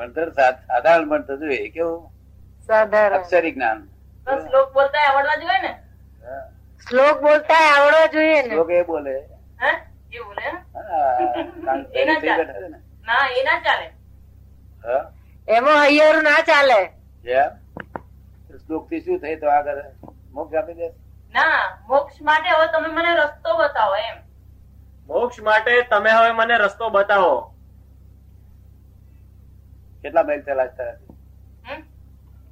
ભણતર સાધારણ ભણતર જોઈએ કેવું? સાધારણ. અક્ષરી જ્ઞાન. શ્લોક બોલતા આવડવા જોઈએ ને? શ્લોક બોલતા આવડવા જોઈએ ને? શ્લોક એ બોલે. હે? એ ને. એ ના ચાલે. એમાં હૈયર ના ચાલે. શ્લોકથી શું તો આગળ મોક્ષ આપી દે? ના મોક્ષ માટે હવે તમે મને રસ્તો બતાવો એમ. મોક્ષ માટે તમે હવે મને રસ્તો બતાવો. કેટલા માઇલ ચલાશે તારાથી?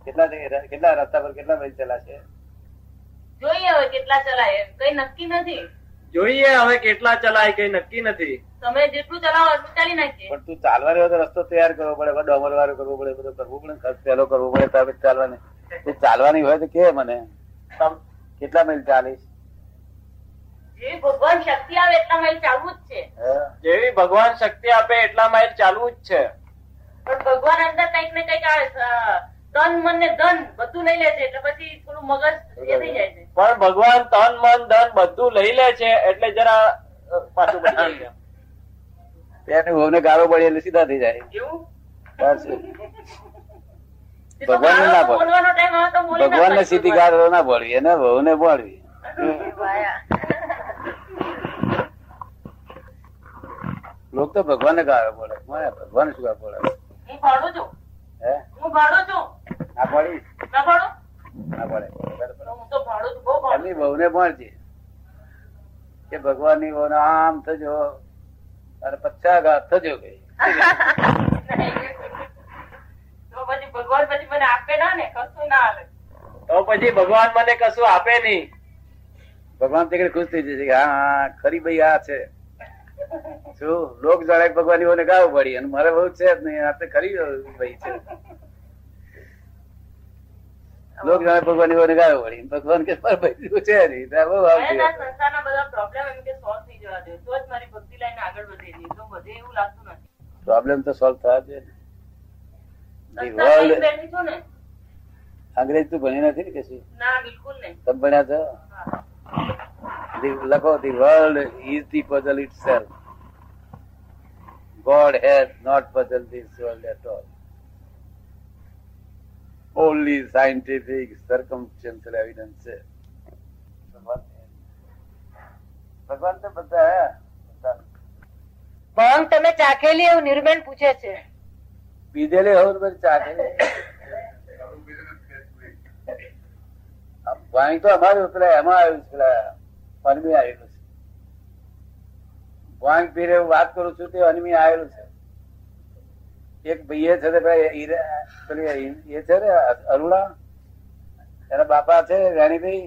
કેટલા કેટલા રસ્તા પર કેટલા માઇલ ચલાશે જોઈએ હવે કેટલા ચલાય. કઈ નક્કી નથી. જોઈએ હવે કેટલા ચલાય કઈ નક્કી નથી. તમે જેટલું ચલાવો એટલું ચાલી નાખીએ પણ તું ચાલવા રહ્યો તો રસ્તો તૈયાર કરવો પડે ડોમર વાળો કરવો પડે બધું કરવું પડે ખર્ચ પહેલો કરવો પડે તારે ચાલવાની. તે ચાલવાની હોય તો કે મને. કેટલા માઇલ ચાલીશ? જે ભગવાન શક્તિ આવે એટલા માઇલ ચાલવું જ છે. જેવી ભગવાન શક્તિ આપે એટલા માઇલ ચાલવું જ છે. પણ ભગવાન અંદર કંઈક ને કંઈક તન મન ને ધન બધું લઈ લે છે એટલે પછી થોડું મગજ એ થઈ જાય છે. પણ ભગવાન તન મન ધન બધું લઈ લે છે એટલે જરા પાછું વહુને ગાળો પડે એટલે સીધા થઈ જાય. એવું? તો ના બોલી ભગવાન ને સીધી ગાળો ના પડવી એને વહુને પડવી લોક તો ભગવાનને ગાળો પડે. ભગવાન શું ગાળો પડે? હું ભાડું છું. હે? હું ભાડું છું. ના પડી ના ભાડું? ના પડે તો હું તો ભાડું છું બહુ એમની બહુને મળશે કે ભગવાનની બહુ આમ થજો અને પચાઘાત થજો કે. પછી ભગવાન પછી મને આપે ના ને કશું ના આવે. તો પછી ભગવાન મને કશું આપે નહીં. ભગવાન તે ખુશ થઈ જશે હા ખરી ભાઈ આ છે. શું લોક જાણે ભગવાન એવો ગાવું પડી અને મારે બહુ છે જ નહીં આપણે કરી ભાઈ છે. લોક જાણે ભગવાન એવો ગાવું પડી ભગવાન કે પર ભાઈ છે નહીં ત્યાં બહુ આવતી સંસારના બધા પ્રોબ્લેમ એમ કે સોલ્વ થઈ જવા દે. તો જ મારી ભક્તિ લાઈન આગળ વધે નહીં તો વધે એવું લાગતું નથી. પ્રોબ્લેમ તો સોલ્વ થવા દે ને. અંગ્રેજ તું ભણી નથી ને કશું ના બિલકુલ નહીં. તમે ભણ્યા છો? લખો the world is the puzzle itself God has not puzzle this world at all only scientific circumstantial evidence છે ભગવાન તો બધા હે. બધા. તમે ચાખેલી એવું નિર્મેન પૂછે છે. પીધેલી હોવ તો ચાખેલી. ચાખે તો અમારું ઉતરાય એમાં આવ્યું છે અનમી આવેલું છે. ગોંગ પીરે વાત કરું છું તે અનમી આવેલું છે. એક ભાઈએ છે તે ભાઈ એ છે ને અરુણા, એના બાપા છે, રાણીભાઈ.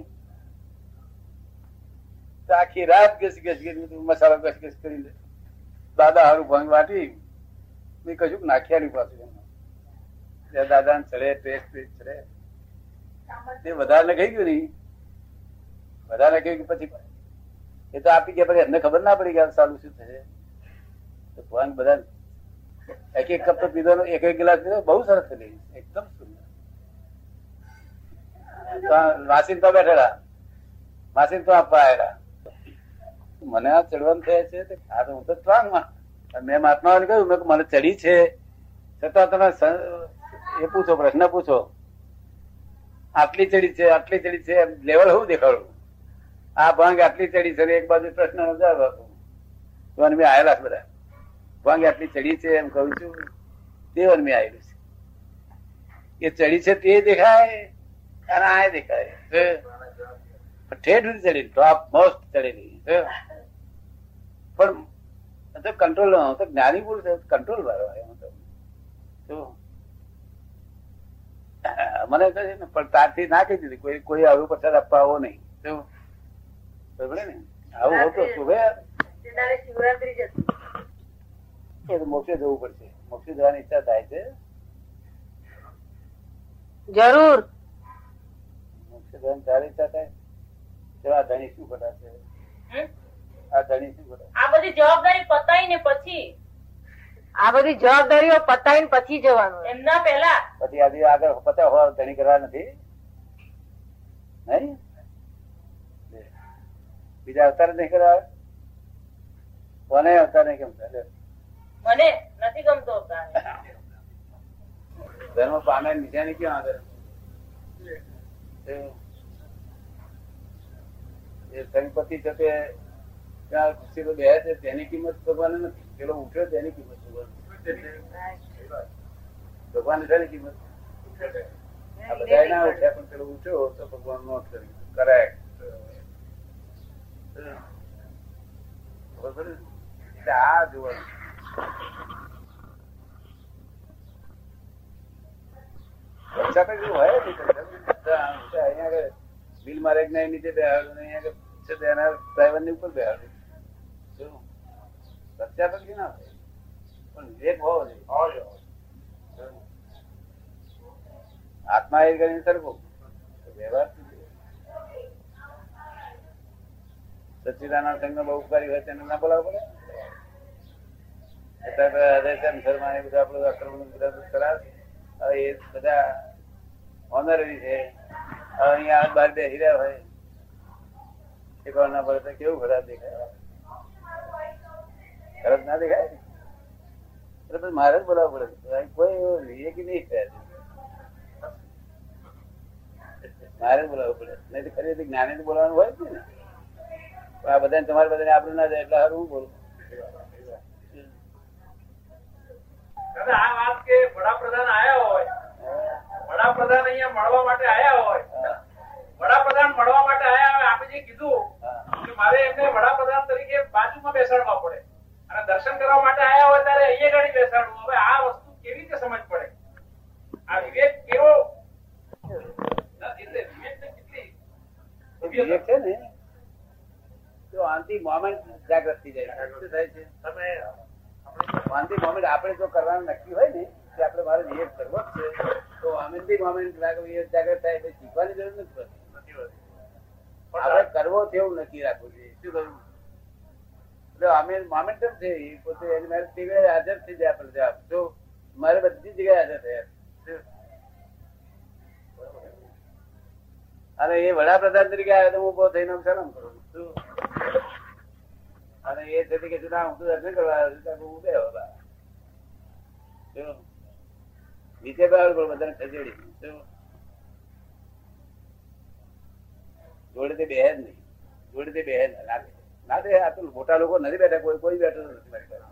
આખી રાત ઘસ ઘસ ઘસ મસાલો ઘસ ઘસ કરી દે દાદા હારું ભંગ વાટી, મેં કશું નાખ્યા નહીં પાછું દાદા ને ચડે, ટેસ્ટ ચડે. તે વધારે ગઈ ગયું નહીં. વધારે કહ્યું કે પછી એ તો આપી ગયા, પછી એમને ખબર ના પડી ગયા સારું શું થશે. તો ભગવાન બધા એક એક કપ તો પીધો એક એક ગ્લાસ પીધો, બહુ સરસ થઈ એકદમ સુંદર. વાસીન તો બેઠેલા વાસીન તો આપવા આવેલા. મને આ ચડવાનું થયા છે આ તો હું તો સ્ટ્રોંગમાં મેં મહાત્માઓને કહ્યું, મેં મને ચડી છે. છતાં તમે એ પૂછો, પ્રશ્ન પૂછો. આટલી ચડી છે, આટલી ચડી છે લેવલ હું દેખાડું? આ ભંગ આટલી ચડી છે એક બાજુ પ્રશ્ન નો જવાબ તો મેં આવેલા બધા. ભંગ આટલી ચડી છે એમ કહું છું. તે મેં આવેલું છે. એ ચડી છે તે દેખાય અને આ દેખાય. ઠેઠ સુધી ચડી ટોપ મોસ્ટ ચડેલી પણ તો કંટ્રોલ તો જ્ઞાની પુરુષ કંટ્રોલ વાળો એમ તો. મને કહે ને, પણ તારથી ના કહી દીધી કોઈ કોઈ આવું પ્રસાદ આપવા આવો નહીં. ને? આવું હોતો શુભે. તે દાડે શિવરાત્રી જ હતી. એ તો મોક્ષે જવું પડશે. મોક્ષે જવાની ઈચ્છા થાય છે. જરૂર. મોક્ષે જવાની તારી ઈચ્છા થાય? આ ધણી શું છે? આ ધણી શું ખોટા? આ બધી જવાબદારી પતાઈ ને પછી. આ બધી જવાબદારીઓ પતાવીને પછી જવાનું એમના પહેલા. પછી આજે આગળ પતા હોવા ધણી કરવા નથી? નહીં? બીજા અવતાર નહીં કરવા? કોને અવતાર નહીં ગમતા? મને નથી ગમતો અવતાર. ધર્મ પામે નિશાની ક્યાં આગળ એ એ છે તે ત્યાં ખુરશી બે છે તેની કિંમત ભગવાન નથી. પેલો ઉઠ્યો તેની કિંમત ભગવાન ભગવાન છે કિંમત? આ બધા ના ઉઠ્યા પણ પેલો ઉઠ્યો તો ભગવાન નો કરેક્ટ આ આગળ બિલ અહીંયા છે તે એના ડ્રાઈવરની ઉપર બેહાડું શું ના પણ વિવેક હોવો જોઈએ આત્મા એ કરીને સરખો. વ્યવહાર સચ્ચિદાનંદ સંઘ બહુ ઉપકારી હોય તેને ના બોલાવવું પડે? એ બધા બધા કરાવે છે. કેવું ખરાબ દેખાય? ખરાબ ના દેખાય? મારે જ બોલાવવું પડે. કોઈ લઈએ કે નહીં થયા? મારે બોલાવવું પડે. નહીં તો ખરી જ્ઞાને બોલાવવાનું હોય જ ને. આ બધાને તમારે બધાને આપણું ના જાય એટલે હારું હું બોલું. દાદા આ વાત કે વડાપ્રધાન આયા હોય વડાપ્રધાન અહીંયા મળવા માટે આયા હોય વડાપ્રધાન મળવા માટે આયા હોય આપણે જે કીધું કે મારે એમને વડાપ્રધાન તરીકે બાજુમાં બેસાડવા પડે. અને દર્શન કરવા માટે આયા હોય ત્યારે અહીંયા ગાડી બેસાડવું હવે આ વસ્તુ કેવી રીતે સમજ પડે? આ વિવેક કેવો? એટલે કેટલી વિવેક છે ને. આંતિ મોમેન્ટ જાગૃત થઈ જાય છે. તમે આંતિ મોમેન્ટ આપણે જો કરવાનું નક્કી હોય ને કે આપણે મારે વિવેક કરવો જ છે. તો આનંદી મોમેન્ટ જાગ્રત થાય એટલે શીખવાની જરૂર નથી પડતી. આપણે કરવો તેવું નક્કી રાખવું જોઈએ શું કરવું? એટલે અમે મોમેન્ટમ છે? એ પોતે એની મારે તે હાજર થઈ જાય આપણે જવાબ. જો મારે બધી જગ્યાએ હાજર થયા. અને એ વડાપ્રધાન તરીકે આવ્યા તો હું ઊભો થઈને સલામ કરું? અને એ છે કે ના હું તો દર્શન કરવા આવ્યો છું હું. નીચે બેહાડું પણ બધાને ખસેડી. જોડે તે બેહે જ નહીં. જોડે તે બેહે ના દે ના દે આ તો મોટા લોકો નથી બેઠા કોઈ કોઈ બેઠો નથી મારી પાસે.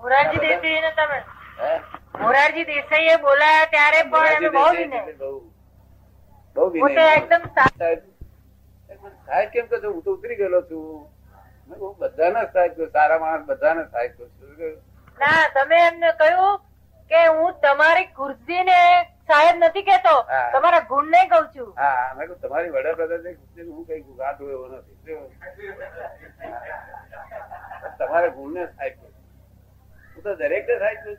મોરારજી દેસાઈ ને તમે? હે? મોરારજી દેસાઈએ બોલાયા ત્યારે પણ બહુ વિનય. બહુ વિનય. એકદમ સાહેબ કેમ કહો હું તો ઉતરી ગયેલો છું. બધાને સાચો સારા માણસ બધાને સાચો ના તમે એમને કહ્યું કે હું તમારી કુર્સી ને સાહેબ નથી કેતો તમારા ગુણ ને કઉ છું. હા મેં તમારી વડાપ્રધાનની કુર્સી હું કઈ ગુગાટ એવો નથી. તમારા ગુણ ને સાહેબ હું તો દરેક ને સાહેબ છું.